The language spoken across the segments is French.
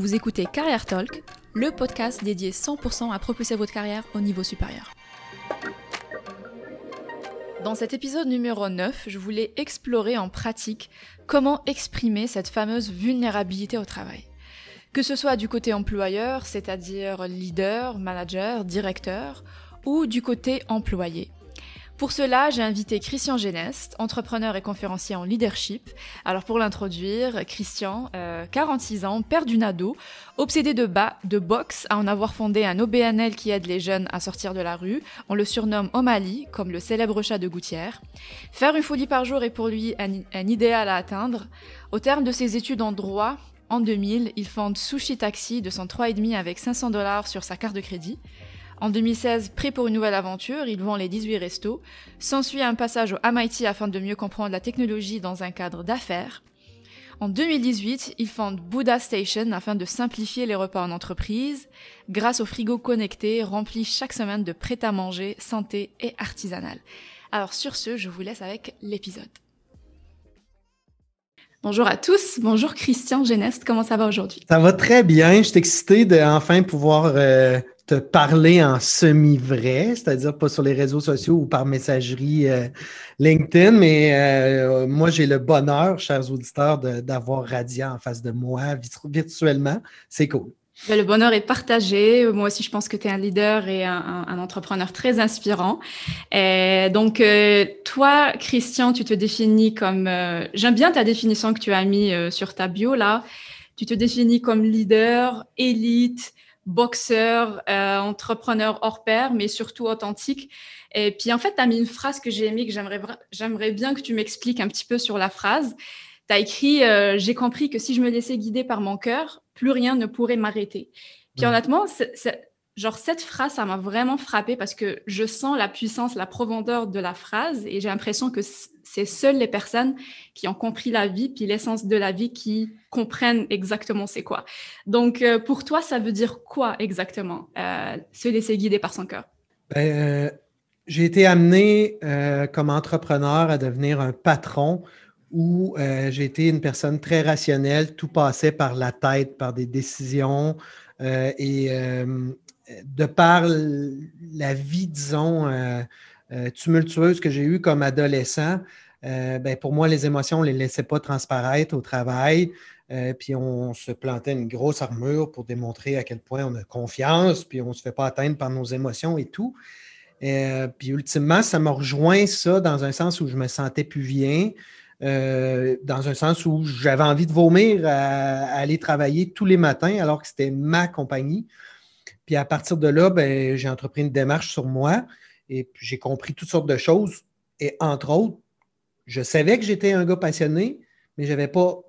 Vous écoutez Carrière Talk, le podcast dédié 100% à propulser votre carrière au niveau supérieur. Dans cet épisode numéro 9, je voulais explorer en pratique comment exprimer cette fameuse vulnérabilité au travail. Que ce soit du côté employeur, c'est-à-dire leader, manager, directeur, ou du côté employé, pour cela, j'ai invité Christian Genest, entrepreneur et conférencier en leadership. Alors pour l'introduire, Christian, 46 euh, ans, père d'une ado, obsédé de bas, de boxe, à en avoir fondé un OBNL qui aide les jeunes à sortir de la rue. On le surnomme O'Malley, comme le célèbre chat de Gouttière. Faire une folie par jour est pour lui un, un idéal à atteindre. Au terme de ses études en droit, en 2000, il fonde Sushi Taxi de son 3,5 avec 500 dollars sur sa carte de crédit. En 2016, prêt pour une nouvelle aventure, il vend les 18 restos. S'ensuit un passage au MIT afin de mieux comprendre la technologie dans un cadre d'affaires. En 2018, il fonde Buddha Station afin de simplifier les repas en entreprise, grâce au frigo connecté rempli chaque semaine de prêt-à-manger, santé et artisanal. Alors sur ce, je vous laisse avec l'épisode. Bonjour à tous, bonjour Christian Geneste, comment ça va aujourd'hui? Ça va très bien, je suis excité de enfin pouvoir euh, parler en semi-vrai, c'est-à-dire pas sur les réseaux sociaux ou par messagerie euh, LinkedIn, mais euh, moi, j'ai le bonheur, chers auditeurs, d'avoir Radia en face de moi virtuellement. C'est cool. Ben, le bonheur est partagé. Moi aussi, je pense que tu es un leader et un, entrepreneur très inspirant. Et donc, euh, toi, Christian, tu te définis comme... J'aime bien ta définition que tu as mis sur ta bio là. Tu te définis comme leader, élite, boxeur, euh, entrepreneur hors pair, mais surtout authentique. Et puis en fait, tu as mis une phrase que j'ai aimée, que j'aimerais bien que tu m'expliques un petit peu sur la phrase. Tu as écrit euh, J'ai compris que si je me laissais guider par mon cœur, plus rien ne pourrait m'arrêter. Puis honnêtement, genre cette phrase, ça m'a vraiment frappé parce que je sens la puissance, la profondeur de la phrase et j'ai l'impression que c'est seules les personnes qui ont compris la vie, puis l'essence de la vie, qui comprennent exactement c'est quoi. Donc, euh, pour toi, ça veut dire quoi exactement, euh, se laisser guider par son cœur? Ben, euh, j'ai été amené comme entrepreneur à devenir un patron où j'ai été une personne très rationnelle, tout passait par la tête, par des décisions et de par la vie, disons, euh, tumultueuse que j'ai eue comme adolescent, euh, ben, pour moi, les émotions, on ne les laissait pas transparaître au travail. Euh, puis on se plantait une grosse armure pour démontrer à quel point on a confiance, puis on ne se fait pas atteindre par nos émotions et tout. puis ultimement, ça m'a rejoint ça dans un sens où je me sentais plus bien, dans un sens où j'avais envie de vomir à, aller travailler tous les matins alors que c'était ma compagnie. Puis à partir de là, ben, j'ai entrepris une démarche sur moi et j'ai compris toutes sortes de choses. Et entre autres, je savais que j'étais un gars passionné, mais je n'avais pas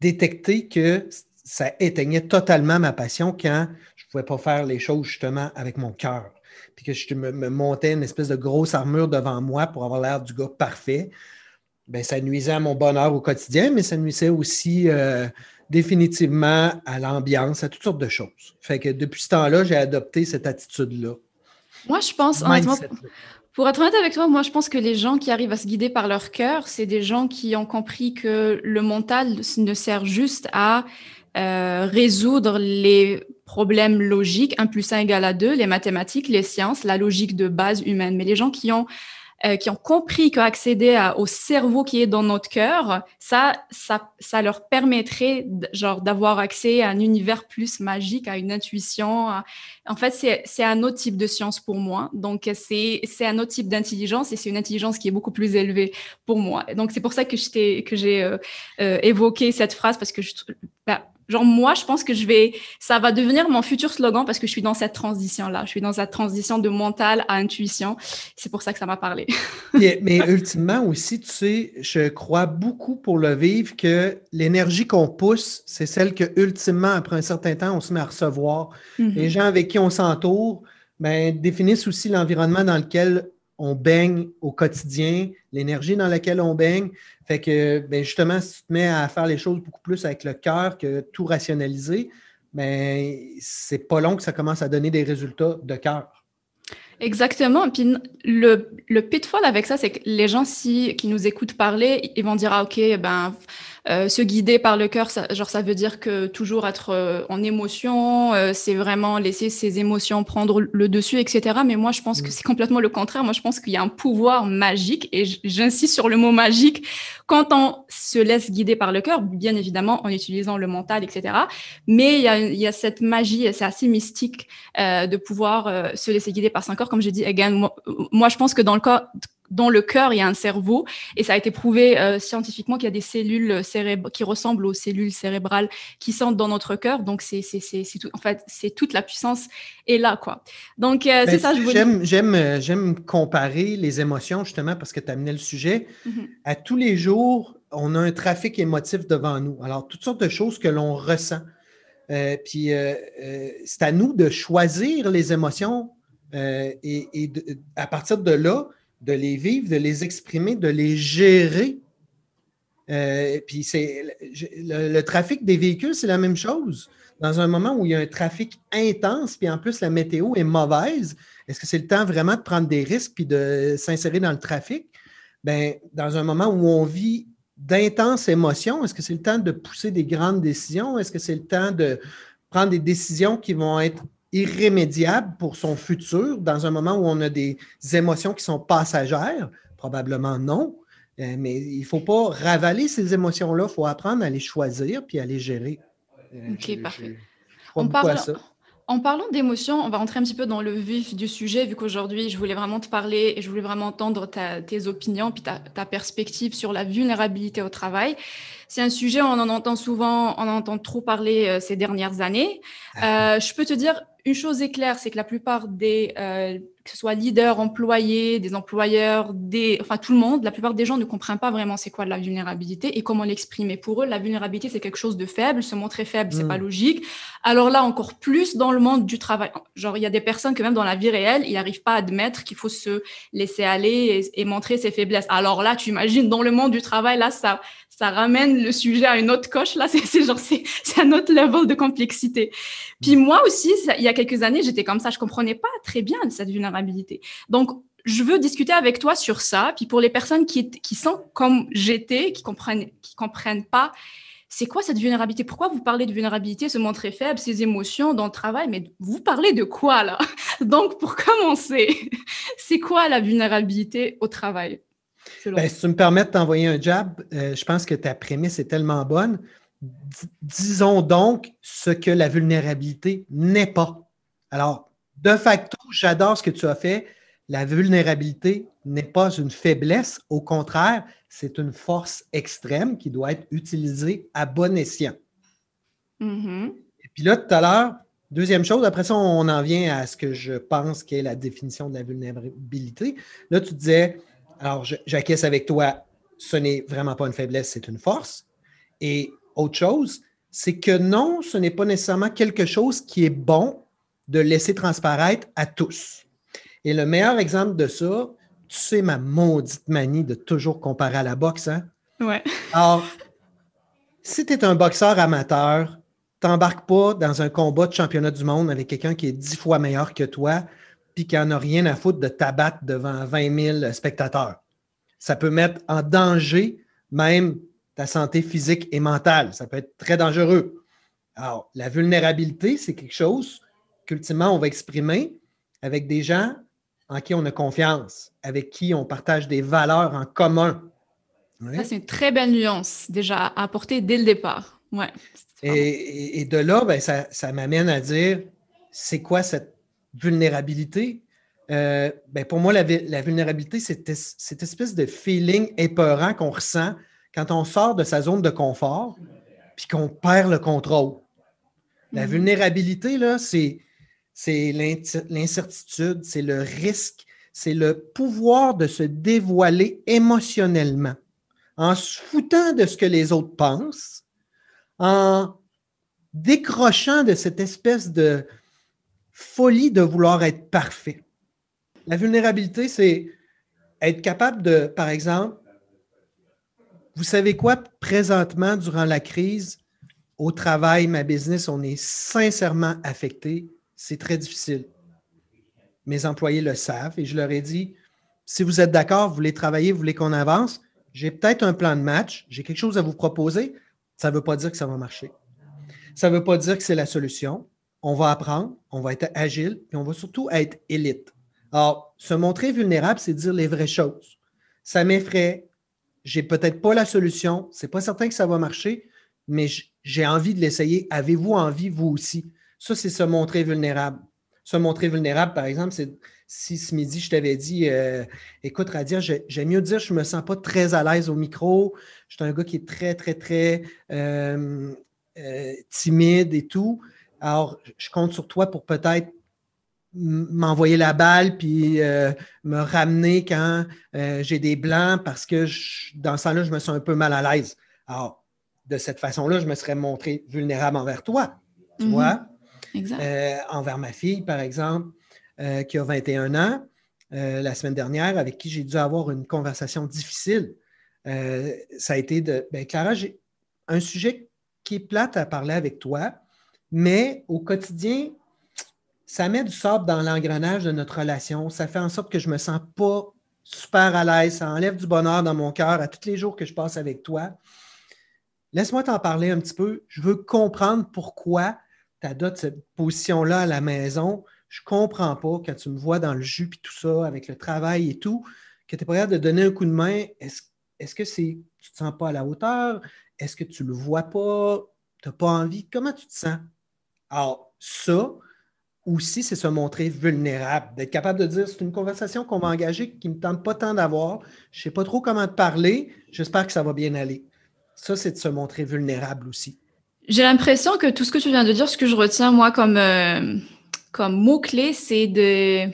détecté que ça éteignait totalement ma passion quand je ne pouvais pas faire les choses justement avec mon cœur. Puis que je me, montais une espèce de grosse armure devant moi pour avoir l'air du gars parfait. Bien, ça nuisait à mon bonheur au quotidien, mais ça nuisait aussi euh, définitivement à l'ambiance, à toutes sortes de choses. Fait que depuis ce temps-là, j'ai adopté cette attitude-là. Moi, je pense, honnêtement, pour être honnête avec toi, moi, je pense que les gens qui arrivent à se guider par leur cœur, c'est des gens qui ont compris que le mental ne sert juste à euh, résoudre les problèmes logiques, 1 plus 1 égale à 2, les mathématiques, les sciences, la logique de base humaine. Mais les gens qui ont euh, qui ont compris qu'accéder au cerveau qui est dans notre cœur, ça, ça, ça leur permettrait genre d'avoir accès à un univers plus magique, à une intuition. En fait, c'est un autre type de science pour moi. Donc, c'est un autre type d'intelligence et c'est une intelligence qui est beaucoup plus élevée pour moi. Donc, c'est pour ça que j'ai euh, euh, évoqué cette phrase parce que je, bah, Genre, moi, je pense que je vais, ça va devenir mon futur slogan parce que je suis dans cette transition-là. Je suis dans cette transition de mental à intuition. C'est pour ça que ça m'a parlé. mais, ultimement aussi, tu sais, je crois beaucoup pour le vivre que l'énergie qu'on pousse, c'est celle que, ultimement, après un certain temps, on se met à recevoir. Mm-hmm. Les gens avec qui on s'entoure, ben, définissent aussi l'environnement dans lequel on baigne au quotidien, l'énergie dans laquelle on baigne. Fait que, ben justement, si tu te mets à faire les choses beaucoup plus avec le cœur que tout rationaliser, ben, c'est pas long que ça commence à donner des résultats de cœur. Exactement. Puis le, pitfall avec ça, c'est que les gens qui nous écoutent parler, ils vont dire, ah, OK, ben, euh, se guider par le cœur, ça, genre ça veut dire que toujours être euh, en émotion, c'est vraiment laisser ses émotions prendre le dessus, etc. Mais moi, je pense que mm. c'est complètement le contraire. Moi, je pense qu'il y a un pouvoir magique, et j'insiste sur le mot magique, quand on se laisse guider par le cœur, bien évidemment en utilisant le mental, etc. Mais il y a, il y a cette magie, c'est assez mystique de pouvoir se laisser guider par son corps. Comme j'ai dit, again, moi, moi, je pense que dans le corps, dans le cœur, il y a un cerveau et ça a été prouvé euh, scientifiquement qu'il y a des cellules cérébrales qui ressemblent aux cellules cérébrales qui sont dans notre cœur. Donc, c'est, tout, en fait, c'est toute la puissance est là, quoi. Donc, euh, c'est ben, ça, je j'aime, j'aime, euh, j'aime comparer les émotions, justement, parce que tu amenais le sujet. Mm-hmm. À tous les jours, on a un trafic émotif devant nous. Alors, toutes sortes de choses que l'on ressent. puis, c'est à nous de choisir les émotions et, à partir de là, de les vivre, de les exprimer, de les gérer. Euh, puis c'est le, trafic des véhicules, c'est la même chose. Dans un moment où il y a un trafic intense, puis en plus la météo est mauvaise, est-ce que c'est le temps vraiment de prendre des risques puis de s'insérer dans le trafic? Bien, dans un moment où on vit d'intenses émotions, est-ce que c'est le temps de pousser des grandes décisions? Est-ce que c'est le temps de prendre des décisions qui vont être irrémédiable pour son futur dans un moment où on a des émotions qui sont passagères? Probablement non. Euh, mais il ne faut pas ravaler ces émotions-là. Il faut apprendre à les choisir puis à les gérer. Euh, OK, parfait. On parle, en parlant d'émotions, on va rentrer un petit peu dans le vif du sujet, vu qu'aujourd'hui, je voulais vraiment te parler et je voulais vraiment entendre tes opinions puis ta, ta, perspective sur la vulnérabilité au travail. C'est un sujet, on en entend souvent, on en entend trop parler euh, ces dernières années. Ah. Euh, je peux te dire, une chose est claire, c'est que la plupart des, euh, que ce soit leaders, employés, des employeurs, des, enfin tout le monde, la plupart des gens ne comprennent pas vraiment c'est quoi la vulnérabilité et comment l'exprimer. Pour eux, la vulnérabilité c'est quelque chose de faible, se montrer faible c'est pas mm. logique. Alors là encore plus dans le monde du travail. Genre il y a des personnes que même dans la vie réelle, ils n'arrivent pas à admettre qu'il faut se laisser aller et, et, montrer ses faiblesses. Alors là, tu imagines dans le monde du travail, là ça ça ramène le sujet à une autre coche. Là, c'est genre, c'est un autre level de complexité. Puis moi aussi, il y a quelques années, j'étais comme ça. Je comprenais pas très bien cette vulnérabilité. Donc, je veux discuter avec toi sur ça. Puis pour les personnes qui, qui sont comme j'étais, qui comprennent, qui comprennent pas, c'est quoi cette vulnérabilité? Pourquoi vous parlez de vulnérabilité, se montrer faible, ses émotions dans le travail? Mais vous parlez de quoi là? Donc, pour commencer, c'est quoi la vulnérabilité au travail? Ben, si tu me permets de t'envoyer un jab, euh, je pense que ta prémisse est tellement bonne. disons donc ce que la vulnérabilité n'est pas. Alors, de facto, j'adore ce que tu as fait. La vulnérabilité n'est pas une faiblesse, au contraire, c'est une force extrême qui doit être utilisée à bon escient. Mm-hmm. Et puis là, tout à l'heure, deuxième chose, après ça, on en vient à ce que je pense qu'est la définition de la vulnérabilité. Là, tu disais, alors, j'acquiesce avec toi, ce n'est vraiment pas une faiblesse, c'est une force. Et autre chose, c'est que non, ce n'est pas nécessairement quelque chose qui est bon de laisser transparaître à tous. Et le meilleur exemple de ça, tu sais ma maudite manie de toujours comparer à la boxe, hein? Ouais. Alors, si tu es un boxeur amateur, t'embarques pas dans un combat de championnat du monde avec quelqu'un qui est dix fois meilleur que toi, puis qui n'en a rien à foutre de t'abattre devant 20 000 spectateurs. Ça peut mettre en danger même ta santé physique et mentale. Ça peut être très dangereux. Alors, la vulnérabilité, c'est quelque chose qu'ultimement, on va exprimer avec des gens en qui on a confiance, avec qui on partage des valeurs en commun. Ça, c'est une très belle nuance déjà à apporter dès le départ. Ouais, et, de là, ben, ça, ça m'amène à dire, c'est quoi cette vulnérabilité, euh, ben pour moi, la, vulnérabilité, c'est cette espèce de feeling épeurant qu'on ressent quand on sort de sa zone de confort puis qu'on perd le contrôle. La mm-hmm. vulnérabilité, là, c'est, c'est l'incertitude, c'est le risque, c'est le pouvoir de se dévoiler émotionnellement en se foutant de ce que les autres pensent, en décrochant de cette espèce de, folie de vouloir être parfait. La vulnérabilité, c'est être capable de, par exemple, vous savez quoi, présentement, durant la crise, au travail, ma business, on est sincèrement affecté. C'est très difficile. Mes employés le savent et je leur ai dit, si vous êtes d'accord, vous voulez travailler, vous voulez qu'on avance, j'ai peut-être un plan de match, j'ai quelque chose à vous proposer. Ça ne veut pas dire que ça va marcher. Ça ne veut pas dire que c'est la solution. On va apprendre, on va être agile, et on va surtout être élite. Alors, se montrer vulnérable, c'est dire les vraies choses. Ça m'effraie. J'ai peut-être pas la solution. C'est pas certain que ça va marcher, mais j'ai envie de l'essayer. Avez-vous envie, vous aussi? Ça, c'est se montrer vulnérable. Se montrer vulnérable, par exemple, c'est si ce midi, je t'avais dit, euh, écoute, Radia, j'aime mieux dire, je ne me sens pas très à l'aise au micro. Je suis un gars qui est très, très, très euh, euh, timide et tout. Alors, je compte sur toi pour peut-être m'envoyer la balle puis me ramener quand j'ai des blancs parce que dans ce temps-là, je me sens un peu mal à l'aise. Alors, de cette façon-là, je me serais montré vulnérable envers toi, tu mm-hmm. vois? envers ma fille, par exemple. Euh, qui a 21 ans euh, la semaine dernière, avec qui j'ai dû avoir une conversation difficile. Euh, ça a été de, ben, Clara, j'ai un sujet qui est plate à parler avec toi, mais au quotidien, ça met du sable dans l'engrenage de notre relation. Ça fait en sorte que je ne me sens pas super à l'aise. Ça enlève du bonheur dans mon cœur à tous les jours que je passe avec toi. Laisse-moi t'en parler un petit peu. Je veux comprendre pourquoi tu adoptes cette position-là à la maison je comprends pas quand tu me vois dans le jus et tout ça, avec le travail et tout, que tu es prêt de donner un coup de main. Est-ce que c'est tu te sens pas à la hauteur? Est-ce que tu le vois pas? Tu n'as pas envie? Comment tu te sens? Alors, ça aussi, c'est se montrer vulnérable, d'être capable de dire c'est une conversation qu'on va engager qui ne me tente pas tant d'avoir. Je ne sais pas trop comment te parler. J'espère que ça va bien aller. Ça, c'est de se montrer vulnérable aussi. J'ai l'impression que tout ce que tu viens de dire, ce que je retiens, moi, comme, euh, comme mot-clé, c'est de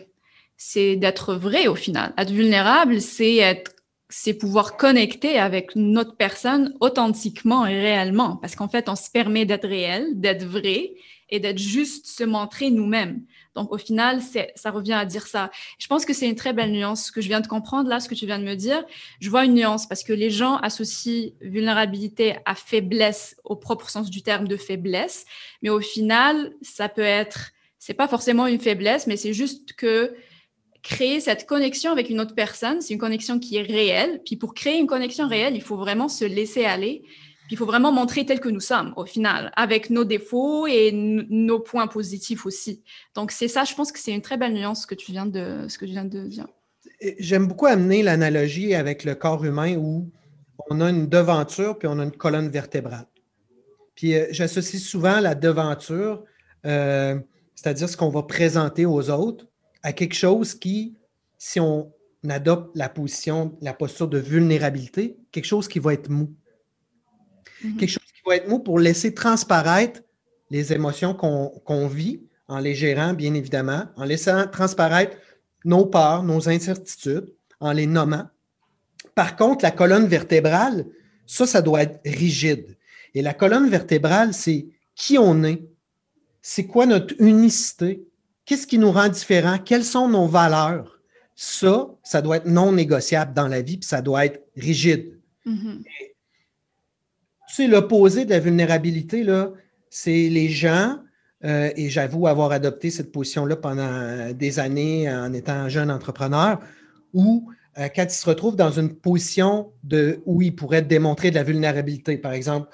c'est d'être vrai au final. Être vulnérable, c'est être c'est pouvoir connecter avec notre personne authentiquement et réellement. Parce qu'en fait, on se permet d'être réel, d'être vrai et d'être juste se montrer nous-mêmes. Donc, au final, ça revient à dire ça. Je pense que c'est une très belle nuance. Ce que je viens de comprendre là, ce que tu viens de me dire, je vois une nuance parce que les gens associent vulnérabilité à faiblesse au propre sens du terme de faiblesse. Mais au final, ça peut être c'est pas forcément une faiblesse, mais c'est juste que créer cette connexion avec une autre personne, c'est une connexion qui est réelle. Puis pour créer une connexion réelle, il faut vraiment se laisser aller. Puis il faut vraiment montrer tel que nous sommes au final, avec nos défauts et nos points positifs aussi. Donc c'est ça, je pense que c'est une très belle nuance que tu viens de, ce que tu viens de dire. J'aime beaucoup amener l'analogie avec le corps humain où on a une devanture puis on a une colonne vertébrale. Puis euh, j'associe souvent la devanture euh, c'est-à-dire ce qu'on va présenter aux autres, à quelque chose qui, si on adopte la position, la posture de vulnérabilité, quelque chose qui va être mou. Mhm. Quelque chose qui va être mou pour laisser transparaître les émotions qu'on vit, en les gérant, bien évidemment, en laissant transparaître nos peurs, nos incertitudes, en les nommant. Par contre, la colonne vertébrale, ça, ça doit être rigide. Et la colonne vertébrale, c'est qui on est, c'est quoi notre unicité? Qu'est-ce qui nous rend différents? Quelles sont nos valeurs? Ça, ça doit être non négociable dans la vie, puis ça doit être rigide. Tu sais, l'opposé de la vulnérabilité, là, c'est les gens, euh, et j'avoue avoir adopté cette position-là pendant des années en étant jeune entrepreneur, où euh, quand ils se retrouvent dans une position de, où ils pourraient démontrer de la vulnérabilité, par exemple,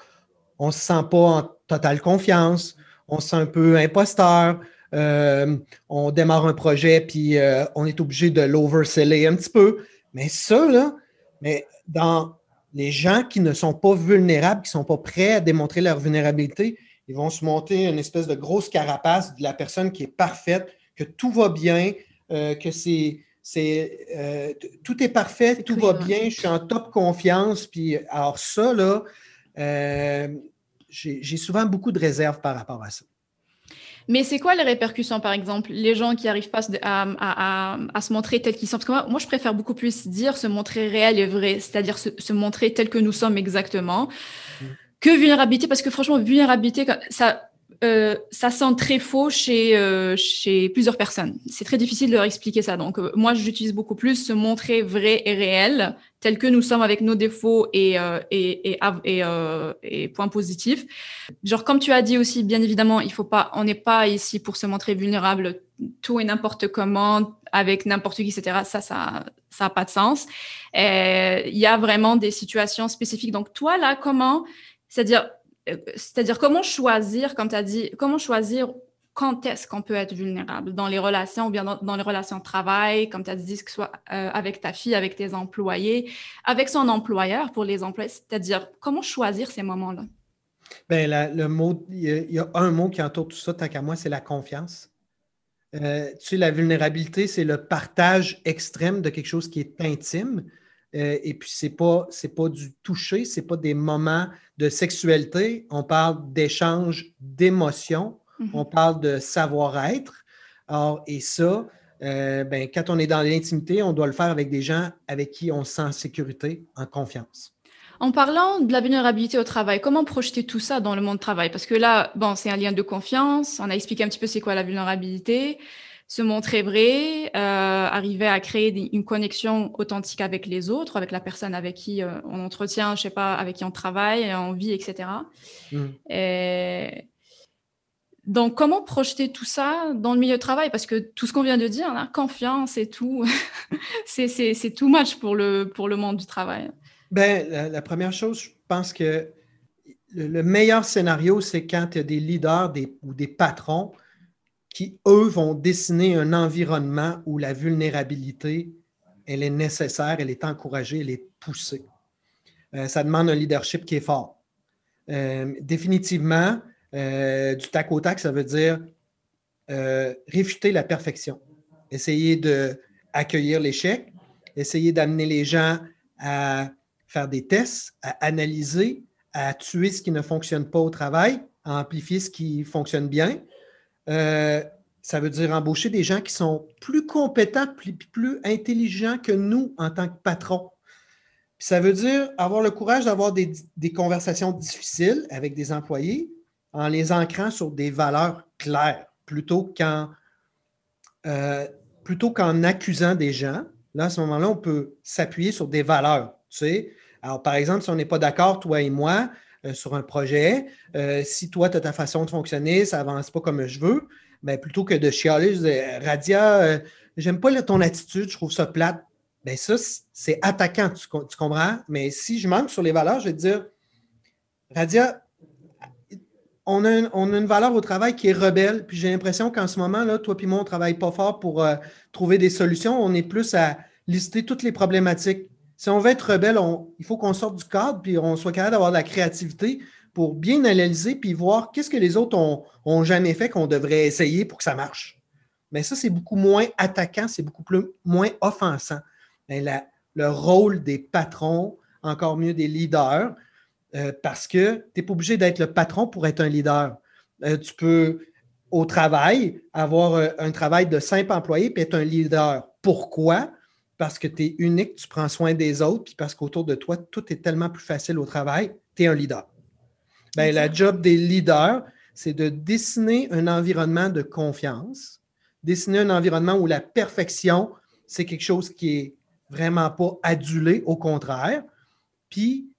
on ne se sent pas en totale confiance, on se sent un peu imposteur. Euh, on démarre un projet, puis on est obligé de l'overseller un petit peu. Mais ça, là, mais dans les gens qui ne sont pas vulnérables, qui ne sont pas prêts à démontrer leur vulnérabilité, ils vont se monter une espèce de grosse carapace de la personne qui est parfaite, que tout va bien, euh, que c'est. tout est parfait, tout va bien, je suis en top confiance. Puis, alors, ça, là, j'ai souvent beaucoup de réserves par rapport à ça. Mais c'est quoi les répercussions, par exemple Les gens qui n'arrivent pas à, se montrer tels qu'ils sont? Parce que moi, je préfère beaucoup plus dire se montrer réel et vrai, c'est-à-dire se, montrer tel que nous sommes exactement, mmh. que vulnérabilité. Parce que franchement, vulnérabilité, ça, euh, ça sent très faux chez, euh, chez plusieurs personnes. C'est très difficile de leur expliquer ça. Donc, euh, moi, j'utilise beaucoup plus se montrer vrai et réel, tel que nous sommes avec nos défauts et, points positifs. Genre, comme tu as dit aussi, bien évidemment, il faut pas, on n'est pas ici pour se montrer vulnérable tout et n'importe comment, avec n'importe qui, etc. Ça, ça n'a pas de sens. Il y a vraiment des situations spécifiques. Donc, toi, là, comment c'est-à-dire, c'est-à-dire comment choisir, comme tu as dit, comment choisir quand est-ce qu'on peut être vulnérable? Dans les relations ou bien dans, les relations de travail, comme tu as dit, que ce soit euh, avec ta fille, avec tes employés, avec son employeur pour les employés, c'est-à-dire comment choisir ces moments-là? Bien, le mot, il y, a, un mot qui entoure tout ça, tant qu'à moi, c'est la confiance. Euh, tu sais, la vulnérabilité, c'est le partage extrême de quelque chose qui est intime. Euh, et puis, ce n'est pas, pas du toucher, ce n'est pas des moments de sexualité. On parle d'échange d'émotions Mhm. on parle de savoir-être. et ça, euh, ben, quand on est dans l'intimité, on doit le faire avec des gens avec qui on se sent en sécurité, en confiance. En parlant de la vulnérabilité au travail, comment projeter tout ça dans le monde du travail? Parce que là, bon, c'est un lien de confiance. On a expliqué un petit peu c'est quoi la vulnérabilité, se montrer vrai, euh, arriver à créer une connexion authentique avec les autres, avec la personne avec qui euh, on entretient, je sais pas, avec qui on travaille, on vit, etc. Et donc, comment projeter tout ça dans le milieu de travail? Parce que tout ce qu'on vient de dire, la confiance et tout, c'est too much pour le, pour le monde du travail. Ben, la, première chose, je pense que le, meilleur scénario, c'est quand il y a des leaders ou des patrons qui, eux, vont dessiner un environnement où la vulnérabilité, elle est nécessaire, elle est encouragée, elle est poussée. Euh, ça demande un leadership qui est fort. Euh, définitivement, euh, du tac au tac, ça veut dire réfuter la perfection. Essayer d'accueillir l'échec, essayer d'amener les gens à faire des tests, à analyser, à tuer ce qui ne fonctionne pas au travail, à amplifier ce qui fonctionne bien. Euh, ça veut dire embaucher des gens qui sont plus compétents, plus, plus intelligents que nous en tant que patrons. ça veut dire avoir le courage d'avoir des, conversations difficiles avec des employés, en les ancrant sur des valeurs claires plutôt qu'en euh, plutôt qu'en accusant des gens. Là, à ce moment-là, on peut s'appuyer sur des valeurs. Tu sais? Alors, par exemple, si on n'est pas d'accord, toi et moi, euh, sur un projet, euh, si toi, tu as ta façon de fonctionner, ça n'avance pas comme je veux, bien, plutôt que de chialer, je dis Radia, j'aime pas ton attitude, je trouve ça plate. Bien, ça, c'est attaquant, tu, comprends? Mais si je manque sur les valeurs, je vais te dire Radia, on a, une, valeur au travail qui est rebelle. Puis j'ai l'impression qu'en ce moment, là, toi et moi, on ne travaille pas fort pour euh, trouver des solutions. On est plus à lister toutes les problématiques. Si on veut être rebelle, il faut qu'on sorte du cadre puis on soit capable d'avoir de la créativité pour bien analyser puis voir qu'est-ce que les autres ont, jamais fait qu'on devrait essayer pour que ça marche. Mais ça, c'est beaucoup moins attaquant, c'est beaucoup plus, moins offensant. Le rôle des patrons, encore mieux des leaders, euh, parce que tu n'es pas obligé d'être le patron pour être un leader. Euh, tu peux, au travail, avoir euh, un travail de simple employé puis être un leader. Pourquoi? Parce que tu es unique, tu prends soin des autres, puis parce qu'autour de toi, tout est tellement plus facile au travail, tu es un leader. Ben, la job des leaders, c'est de dessiner un environnement de confiance, dessiner un environnement où la perfection, c'est quelque chose qui est vraiment pas adulé, au contraire, puis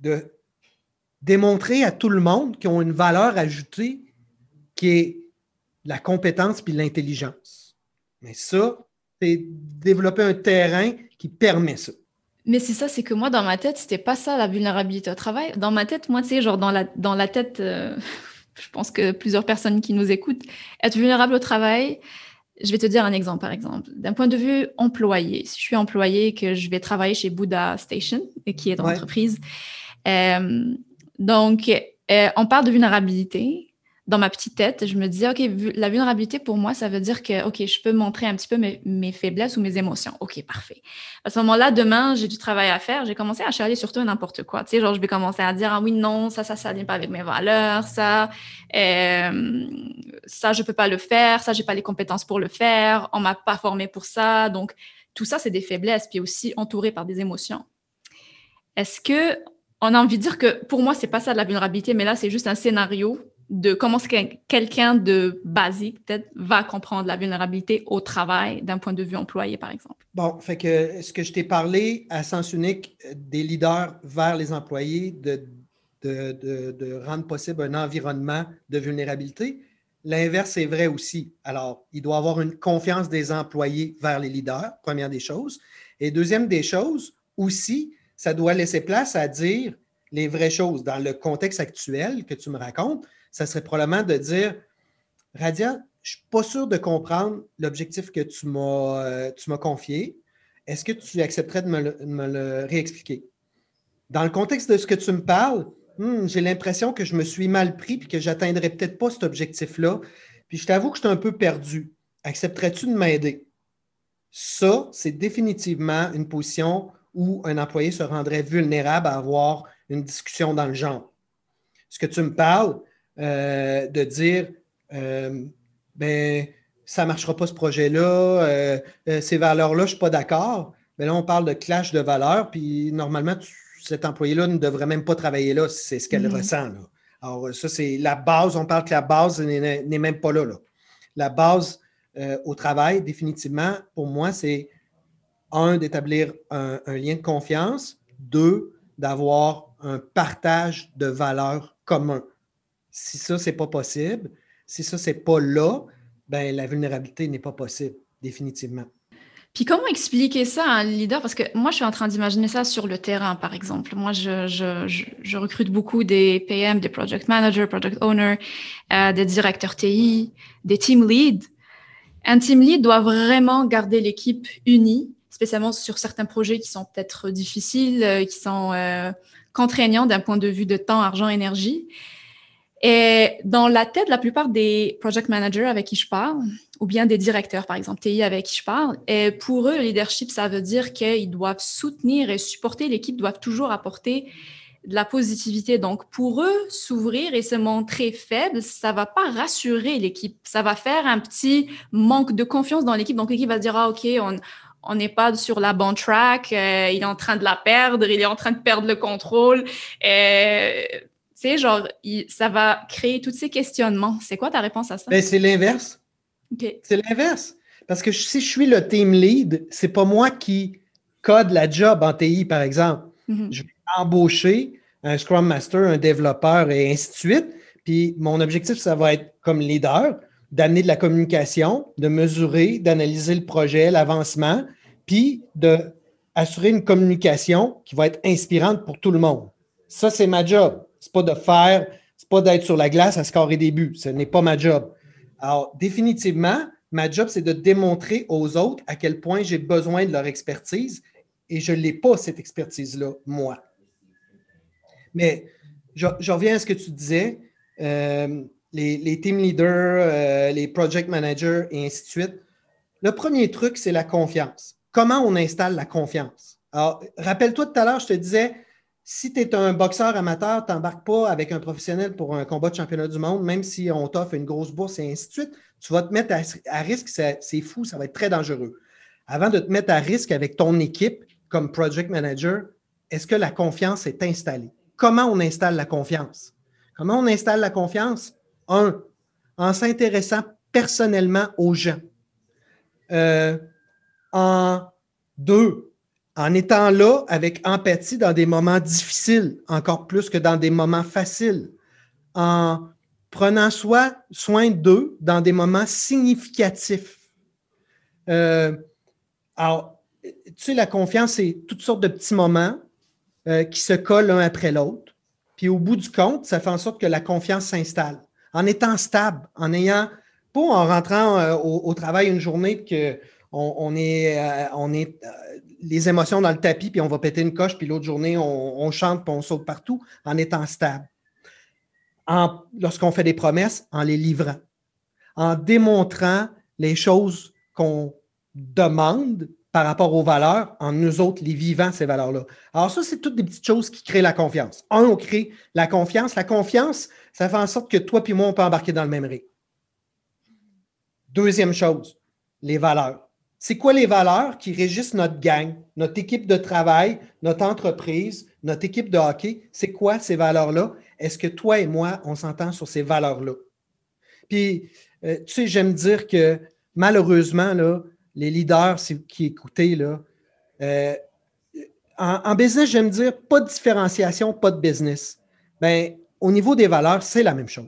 de démontrer à tout le monde qu'ils ont une valeur ajoutée qui est la compétence puis l'intelligence. Mais ça, c'est développer un terrain qui permet ça. Mais c'est ça, c'est que moi, dans ma tête, c'était pas ça la vulnérabilité au travail. Dans ma tête, moi, tu sais, genre dans la, dans la tête, euh, je pense que plusieurs personnes qui nous écoutent, être vulnérable au travail, je vais te dire un exemple, par exemple. D'un point de vue employé, si je suis employé et que je vais travailler chez Buddha Station, qui est dans l'entreprise, euh, donc, euh, on parle de vulnérabilité. Dans ma petite tête, je me disais, OK, la vulnérabilité pour moi, ça veut dire que, OK, je peux montrer un petit peu mes, faiblesses ou mes émotions. OK, parfait. À ce moment-là, demain, j'ai du travail à faire. J'ai commencé à charler surtout n'importe quoi. Tu sais, genre, je vais commencer à dire, ah oui, non, ça, ça, ça vient pas avec mes valeurs, ça, euh, ça, je peux pas le faire, ça, j'ai pas les compétences pour le faire, on m'a pas formé pour ça. Donc, tout ça, c'est des faiblesses, puis aussi entouré par des émotions. Est-ce que on a envie de dire que pour moi, c'est pas ça de la vulnérabilité, mais là, c'est juste un scénario de comment quelqu'un de basique, peut-être, va comprendre la vulnérabilité au travail d'un point de vue employé, par exemple? Bon, fait que ce que je t'ai parlé à sens unique des leaders vers les employés, de, de, rendre possible un environnement de vulnérabilité, l'inverse est vrai aussi. Alors, il doit y avoir une confiance des employés vers les leaders, première des choses. Et deuxième des choses, aussi, ça doit laisser place à dire les vraies choses. Dans le contexte actuel que tu me racontes, ça serait probablement de dire Radia, je ne suis pas sûr de comprendre l'objectif que tu m'as euh, confié. Est-ce que tu accepterais de me le, réexpliquer? Dans le contexte de ce que tu me parles, hmm, j'ai l'impression que je me suis mal pris et que je n'atteindrai peut-être pas cet objectif-là. Puis je t'avoue que je suis un peu perdu. Accepterais-tu de m'aider? Ça, c'est définitivement une position où un employé se rendrait vulnérable à avoir une discussion dans le genre. Ce que tu me parles euh, de dire, euh, ben, ça ne marchera pas ce projet-là, euh, ces valeurs-là, je ne suis pas d'accord. Mais là, on parle de clash de valeurs, puis normalement, cet employé-là ne devrait même pas travailler là, c'est ce qu'elle mm-hmm. ressent. Alors, ça, c'est la base. On parle que la base n'est même pas là. là. La base au travail, définitivement, pour moi, c'est un, d'établir un, lien de confiance, deux, d'avoir un partage de valeurs commun. Si ça, ce n'est pas possible, si ça, ce n'est pas là, ben, la vulnérabilité n'est pas possible, définitivement. Puis comment expliquer ça à un leader? Parce que moi, je suis en train d'imaginer ça sur le terrain, par exemple. Moi, je, je, recrute beaucoup des PM, des project managers, project owners, euh, des directeurs TI, des team leads. Un team lead doit vraiment garder l'équipe unie spécialement sur certains projets qui sont peut-être difficiles, euh, qui sont euh, contraignants d'un point de vue de temps, argent, énergie. Et dans la tête, la plupart des project managers avec qui je parle, ou bien des directeurs, par exemple, TI avec qui je parle, pour eux, le leadership, ça veut dire qu'ils doivent soutenir et supporter l'équipe, doivent toujours apporter de la positivité. Donc, pour eux, s'ouvrir et se montrer faible, ça va pas rassurer l'équipe. Ça va faire un petit manque de confiance dans l'équipe. Donc, l'équipe va se dire, ah, OK, on, on n'est pas sur la bonne track, euh, il est en train de la perdre, il est en train de perdre le contrôle. Euh, tu sais, genre, ça va créer tous ces questionnements. C'est quoi ta réponse à ça? Ben, c'est l'inverse. C'est l'inverse. Parce que si je suis le team lead, c'est pas moi qui code la job en TI, par exemple. Mm-hmm. Je vais embaucher un Scrum Master, un développeur et ainsi de suite. Puis mon objectif, ça va être comme leader, d'amener de la communication, de mesurer, d'analyser le projet, l'avancement, puis d'assurer une communication qui va être inspirante pour tout le monde. Ça, c'est ma job. Ce n'est pas de faire, ce n'est pas d'être sur la glace à scorer des buts. Ce n'est pas ma job. Alors, définitivement, ma job, c'est de démontrer aux autres à quel point j'ai besoin de leur expertise et je ne l'ai pas, cette expertise-là, moi. Mais je, reviens à ce que tu disais. Euh, les, team leaders, euh, les project managers et ainsi de suite. Le premier truc, c'est la confiance. Comment on installe la confiance? Alors, rappelle-toi tout à l'heure, je te disais, si tu es un boxeur amateur, tu n'embarques pas avec un professionnel pour un combat de championnat du monde, même si on t'offre une grosse bourse et ainsi de suite, tu vas te mettre à, risque, c'est fou, ça va être très dangereux. Avant de te mettre à risque avec ton équipe comme project manager, est-ce que la confiance est installée? Comment on installe la confiance? Comment on installe la confiance? Un, en s'intéressant personnellement aux gens. Euh, en deux, en étant là avec empathie dans des moments difficiles, encore plus que dans des moments faciles. En prenant soin d'eux dans des moments significatifs. Euh, alors, tu sais, la confiance, c'est toutes sortes de petits moments euh, qui se collent l'un après l'autre. Puis au bout du compte, ça fait en sorte que la confiance s'installe en étant stable, en ayant, pas en rentrant euh, au, travail une journée que on, est, euh, euh, les émotions dans le tapis, puis on va péter une coche, puis l'autre journée, on, chante, puis on saute partout, en étant stable. Lorsqu'on fait des promesses, en les livrant, en démontrant les choses qu'on demande par rapport aux valeurs, en nous autres, les vivants, ces valeurs-là. Alors ça, c'est toutes des petites choses qui créent la confiance. Un, on crée la confiance. La confiance, ça fait en sorte que toi et moi, on peut embarquer dans le même rythme. Deuxième chose, les valeurs. C'est quoi les valeurs qui régissent notre gang, notre équipe de travail, notre entreprise, notre équipe de hockey? C'est quoi ces valeurs-là? Est-ce que toi et moi, on s'entend sur ces valeurs-là? Puis, euh, tu sais, j'aime dire que malheureusement, les leaders qui écoutaient, là, euh, en, business, j'aime dire pas de différenciation, pas de business. Ben, au niveau des valeurs, c'est la même chose.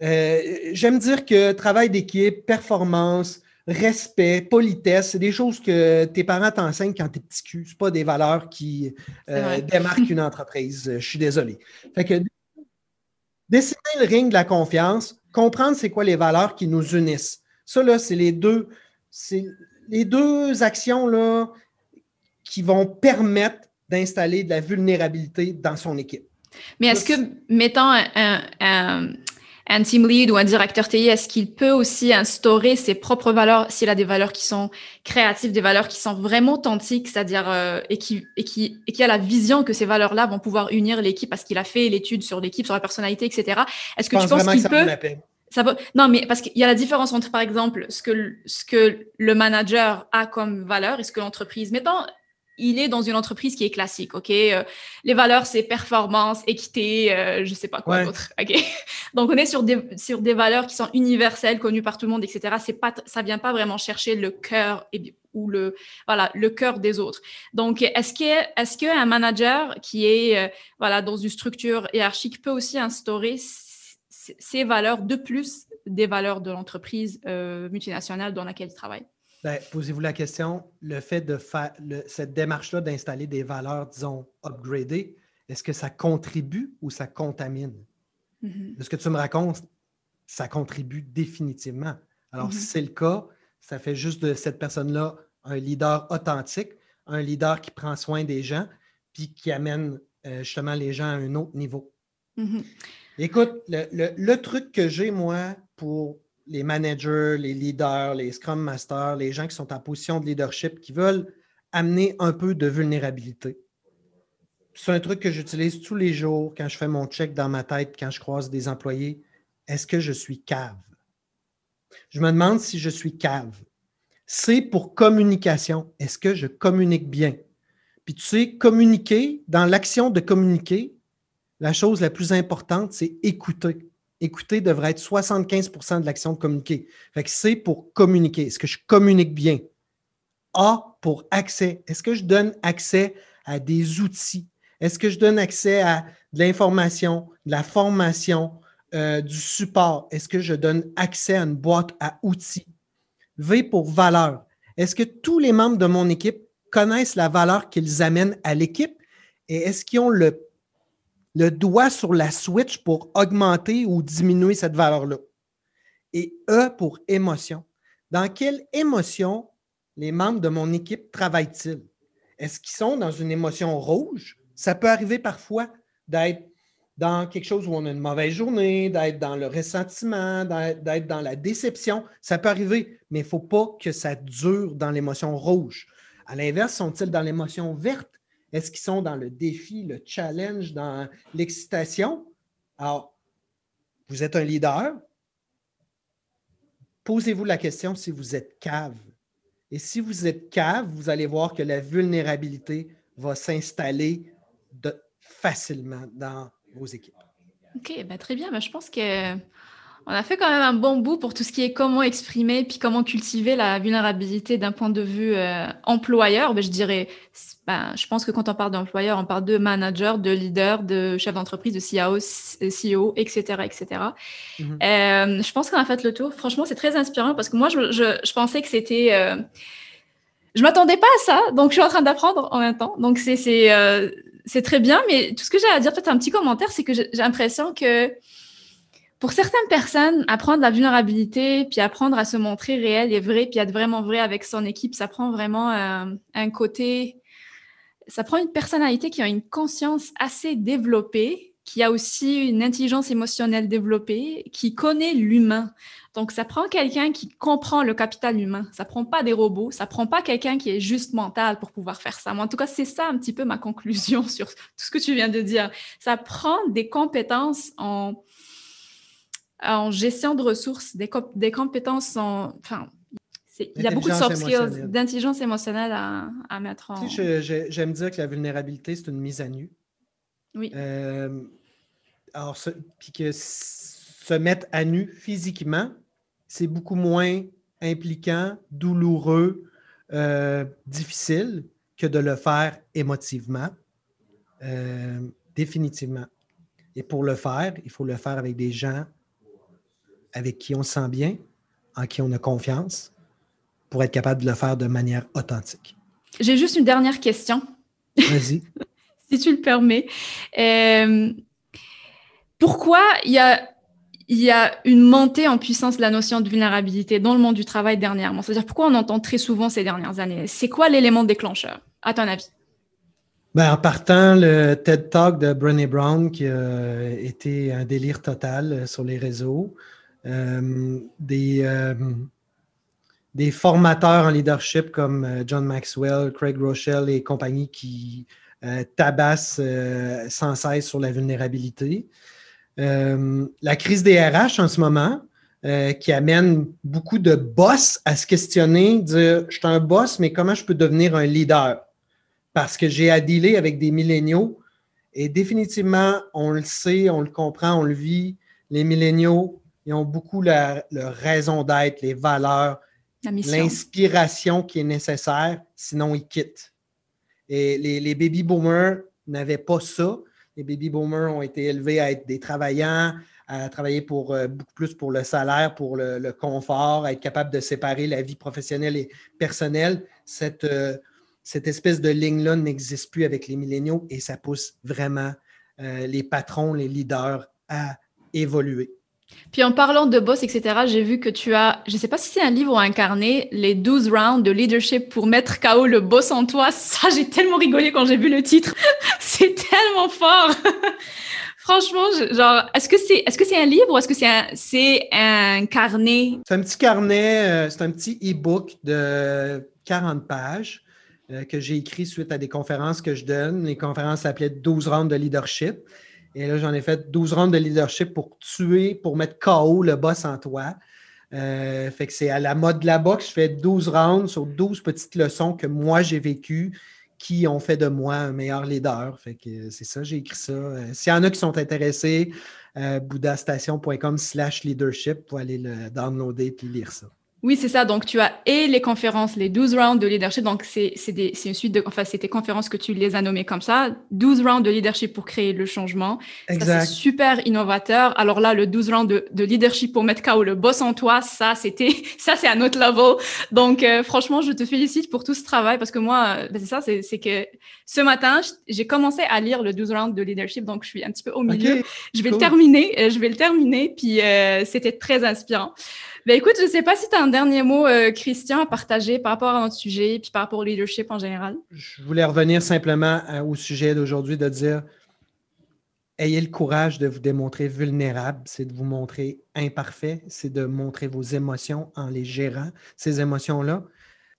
Euh, j'aime dire que travail d'équipe, performance, respect, politesse, c'est des choses que tes parents t'enseignent quand tu es petit cul. Ce pas des valeurs qui euh, démarquent une entreprise. Je suis désolé. Fait que dessiner le ring de la confiance, comprendre c'est quoi les valeurs qui nous unissent. Ça, là, c'est les deux, c'est les deux actions là, qui vont permettre d'installer de la vulnérabilité dans son équipe. Mais est-ce que, mettant un, un team lead ou un directeur TI, est-ce qu'il peut aussi instaurer ses propres valeurs s'il a des valeurs qui sont créatives, des valeurs qui sont vraiment authentiques, c'est-à-dire euh, et qui et qui et qui a la vision que ces valeurs-là vont pouvoir unir l'équipe parce qu'il a fait l'étude sur l'équipe, sur la personnalité, etc. Est-ce que tu penses qu'il peut ça peut... Non, mais parce qu'il y a la différence entre, par exemple, ce que, ce que le manager a comme valeur et ce que l'entreprise. Mettons, il est dans une entreprise qui est classique, OK? Euh, les valeurs, c'est performance, équité, euh, je sais pas quoi d'autre, OK? Donc, on est sur des, sur des valeurs qui sont universelles, connues par tout le monde, etc. C'est pas, ça vient pas vraiment chercher le cœur ou le, voilà, le cœur des autres. Donc, est-ce que, est-ce qu'un manager qui est, euh, voilà, dans une structure hiérarchique peut aussi instaurer ces valeurs de plus des valeurs de l'entreprise multinationale dans laquelle il travaille? Ben, posez-vous la question, le fait de faire cette démarche-là d'installer des valeurs, disons, upgradées, est-ce que ça contribue ou ça contamine? Mm-hmm. Ce que tu me racontes, ça contribue définitivement. Alors, si mm-hmm. c'est le cas, ça fait juste de cette personne-là un leader authentique, un leader qui prend soin des gens, puis qui amène euh, justement les gens à un autre niveau. Mm-hmm. Écoute, le, truc que j'ai, moi, pour les managers, les leaders, les scrum masters, les gens qui sont en position de leadership, qui veulent amener un peu de vulnérabilité. C'est un truc que j'utilise tous les jours quand je fais mon check dans ma tête, quand je croise des employés. Est-ce que je suis cave? Je me demande si je suis cave. C'est pour communication. Est-ce que je communique bien? Puis tu sais, communiquer, dans l'action de communiquer, la chose la plus importante, c'est écouter écouter devrait être 75% de l'action de communiquer. Fait que c'est pour communiquer. Est-ce que je communique bien? A pour accès. Est-ce que je donne accès à des outils? Est-ce que je donne accès à de l'information, de la formation, euh, du support? Est-ce que je donne accès à une boîte à outils? V pour valeur. Est-ce que tous les membres de mon équipe connaissent la valeur qu'ils amènent à l'équipe? Et est-ce qu'ils ont le le doigt sur la switch pour augmenter ou diminuer cette valeur-là. Et E pour émotion. Dans quelle émotion les membres de mon équipe travaillent-ils? Est-ce qu'ils sont dans une émotion rouge? Ça peut arriver parfois d'être dans quelque chose où on a une mauvaise journée, d'être dans le ressentiment, d'être dans la déception. Ça peut arriver, mais il ne faut pas que ça dure dans l'émotion rouge. À l'inverse, sont-ils dans l'émotion verte? Est-ce qu'ils sont dans le défi, le challenge, dans l'excitation? Alors, vous êtes un leader. Posez-vous la question si vous êtes cave. Et si vous êtes cave, vous allez voir que la vulnérabilité va s'installer facilement dans vos équipes. OK, ben très bien. Ben, je pense que on a fait quand même un bon bout pour tout ce qui est comment exprimer puis comment cultiver la vulnérabilité d'un point de vue euh, employeur. Ben, je dirais, ben, je pense que quand on parle d'employeur, on parle de manager, de leader, de chef d'entreprise, de CIO, CEO, etc., etc. Euh, je pense qu'on a fait le tour. Franchement, c'est très inspirant parce que moi, je, je, pensais que c'était... Euh, je m'attendais pas à ça, donc je suis en train d'apprendre en même temps. Donc c'est c'est euh, très bien, mais tout ce que j'ai à dire, peut-être un petit commentaire, c'est que j'ai l'impression que pour certaines personnes, apprendre la vulnérabilité, puis apprendre à se montrer réel et vrai, puis être vraiment vrai avec son équipe, ça prend vraiment euh, un côté, ça prend une personnalité qui a une conscience assez développée, qui a aussi une intelligence émotionnelle développée, qui connaît l'humain. Donc, ça prend quelqu'un qui comprend le capital humain. Ça prend pas des robots, ça prend pas quelqu'un qui est juste mental pour pouvoir faire ça. Moi, en tout cas, c'est ça un petit peu ma conclusion sur tout ce que tu viens de dire. Ça prend des compétences en en gestion de ressources, des, des compétences en. Enfin, il y a beaucoup de soft skills, d'intelligence émotionnelle à, mettre en. Tu sais, j'aime dire que la vulnérabilité, c'est une mise à nu. Oui. Euh, alors, puis que se mettre à nu physiquement, c'est beaucoup moins impliquant, douloureux, euh, difficile que de le faire émotivement. Euh, définitivement. Et pour le faire, il faut le faire avec des gens avec qui on se sent bien, en qui on a confiance, pour être capable de le faire de manière authentique. J'ai juste une dernière question. Vas-y. si tu le permets. Euh, pourquoi il y a, y a une montée en puissance de la notion de vulnérabilité dans le monde du travail dernièrement? C'est-à-dire pourquoi on entend très souvent ces dernières années? C'est quoi l'élément déclencheur, à ton avis? Ben, en partant, le TED Talk de Brené Brown, qui a été un délire total euh, sur les réseaux, des, euh, des formateurs en leadership comme John Maxwell, Craig Rochelle et compagnie qui tabassent sans cesse sur la vulnérabilité. la crise des RH en ce moment, qui amène beaucoup de boss à se questionner, dire je suis un boss, mais comment je peux devenir un leader? parce que j'ai à dealer avec des milléniaux et définitivement, on le sait, on le comprend, on le vit. Les milléniaux, ils ont beaucoup leur raison d'être, les valeurs, l'inspiration qui est nécessaire, sinon ils quittent. Et les, les baby boomers n'avaient pas ça. Les baby boomers ont été élevés à être des travaillants, à travailler pour euh, beaucoup plus pour le salaire, pour le, confort, à être capable de séparer la vie professionnelle et personnelle. Cette, euh, cette espèce de ligne-là n'existe plus avec les milléniaux et ça pousse vraiment euh, les patrons, les leaders à évoluer. Puis en parlant de boss, etc., j'ai vu que tu as, je ne sais pas si c'est un livre ou un carnet, les 12 rounds de leadership pour mettre KO le boss en toi. Ça, j'ai tellement rigolé quand j'ai vu le titre. c'est tellement fort. Franchement, genre, est-ce que c'est est-ce que un livre ou est-ce que c'est un, c'est un carnet? C'est un petit carnet, euh, c'est un petit e-book de 40 pages euh, que j'ai écrit suite à des conférences que je donne. Les conférences s'appelaient 12 rounds de leadership. Et là, j'en ai fait 12 rounds de leadership pour tuer, pour mettre KO le boss en toi. Euh, fait que c'est à la mode de la boxe. Je fais 12 rounds sur 12 petites leçons que moi j'ai vécues qui ont fait de moi un meilleur leader. Fait que c'est ça, j'ai écrit ça. Euh, s'il y en a qui sont intéressés, euh, buddhastation.com slash leadership pour aller le downloader puis lire ça. Oui, c'est ça. Donc, tu as et les conférences, les 12 rounds de leadership. Donc, c'est une suite de, enfin, c'est tes conférences que tu les as nommées comme ça. 12 rounds de leadership pour créer le changement. C'est super innovateur. Alors là, le 12 rounds de, leadership pour mettre KO le boss en toi, ça, c'était, ça, c'est un autre level. Donc, euh, franchement, je te félicite pour tout ce travail parce que moi, euh, ben, c'est ça, c'est que ce matin, j'ai commencé à lire le 12 rounds de leadership. Donc, je suis un petit peu au milieu. je vais le terminer. Euh, je vais le terminer. Puis, c'était très inspirant. Ben écoute, je ne sais pas si tu as un dernier mot, euh, Christian, à partager par rapport à notre sujet, puis par rapport au leadership en général. Je voulais revenir simplement euh, au sujet d'aujourd'hui, de dire ayez le courage de vous démontrer vulnérable, c'est de vous montrer imparfait, c'est de montrer vos émotions en les gérant, ces émotions-là.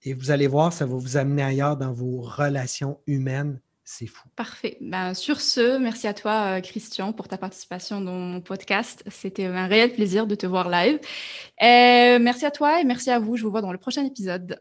Et vous allez voir, ça va vous amener ailleurs dans vos relations humaines c'est fou. Parfait. Ben, sur ce, merci à toi, euh, Christian, pour ta participation dans mon podcast. C'était un réel plaisir de te voir live. Euh, merci à toi et merci à vous. Je vous vois dans le prochain épisode.